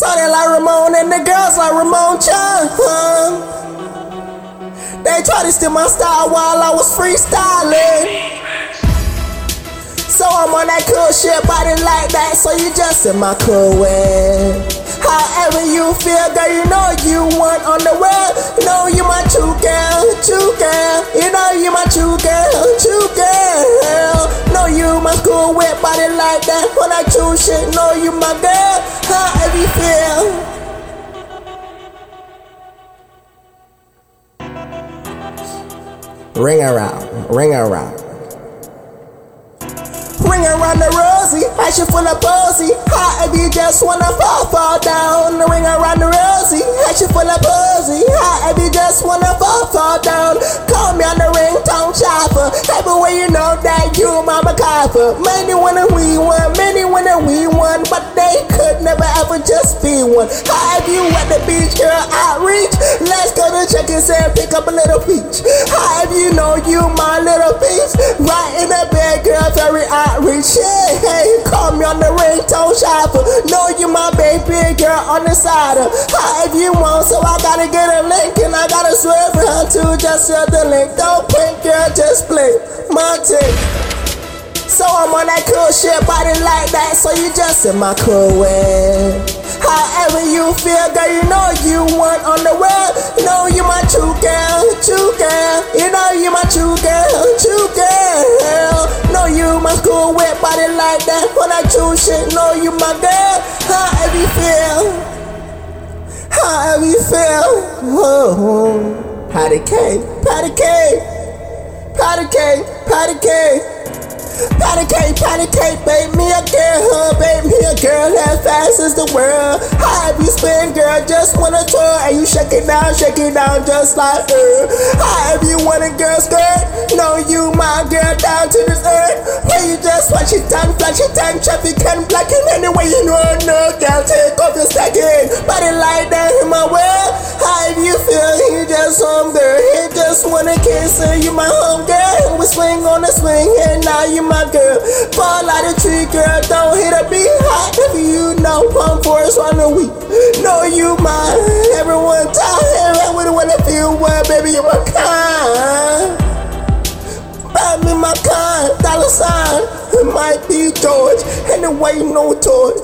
Sonny like Ramone and the girls like Ramone Chung. They tried to steal my style while I was freestyling. So I'm on that cool shit, body like that, so you just in my cool way. However you feel, girl, you know you want on the web. You my cool with body like that, on that true shit. Know you my girl, however you feel. Ring around, ring around. Ring around the rosy, fashion full of posy. Hot if you just wanna fall, fall down. Ring around the rosy, fashion full of posy. Hot if you just wanna fall, fall down. Call me on the ringtone chopper. Of you know that you a copper. Many wanna we one, many wanna we one, but they could never ever just be one. If you at the beach, girl, outreach. Let's go to check and pick up a little peach. If you know you my little peach. Right in the bed, girl, very outreach reach. Hey, call me on the ringtone shopper. Know you my baby girl on the side of if you want, so I gotta get a link and I gotta swerve her to just sell the link. Don't pink girl, just play Monty. So I'm on that cool shit, body like that, so you just in my cool way. However you feel, girl, you know you want on the. You know you my true girl, true girl. You know you my true girl, true girl. Know you my cool wet body like that. When I true shit, know you my girl. However you feel, however you feel. Oh, patty cake, patty cake, patty cake, patty cake. Patty cake, patty cake, babe me a girl, huh? Babe me a girl as fast as the world. How have you spin, girl? Just wanna tour and you shake it down, shake it down just like her. How have you want a girl skirt? No, you my girl down to this earth. Where you just watch your tongue, flash your tongue, traffic and black and anyway you know no girl take off your stacking. Body like that in my world. How have you feel? You just home girl, he just wanna kiss her. You my home girl, we swing on the swing you my girl. Fall out the tree, girl, don't hit a beat hot. If you know, for us on the week. Know you my everyone time. I wouldn't wanna feel what, baby, you my kind. Buy me my kind, dollar sign. It might be George, anyway, no torch.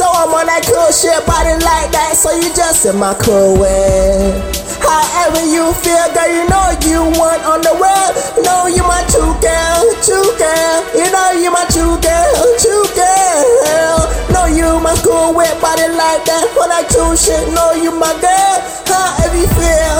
So I'm on that cool shit, body like that, so you just in my cool way. However you feel, girl, you know you want on the web. You girl, true girl. Know you my cool wet body like that. When I true shit, no, you my girl. However you feel.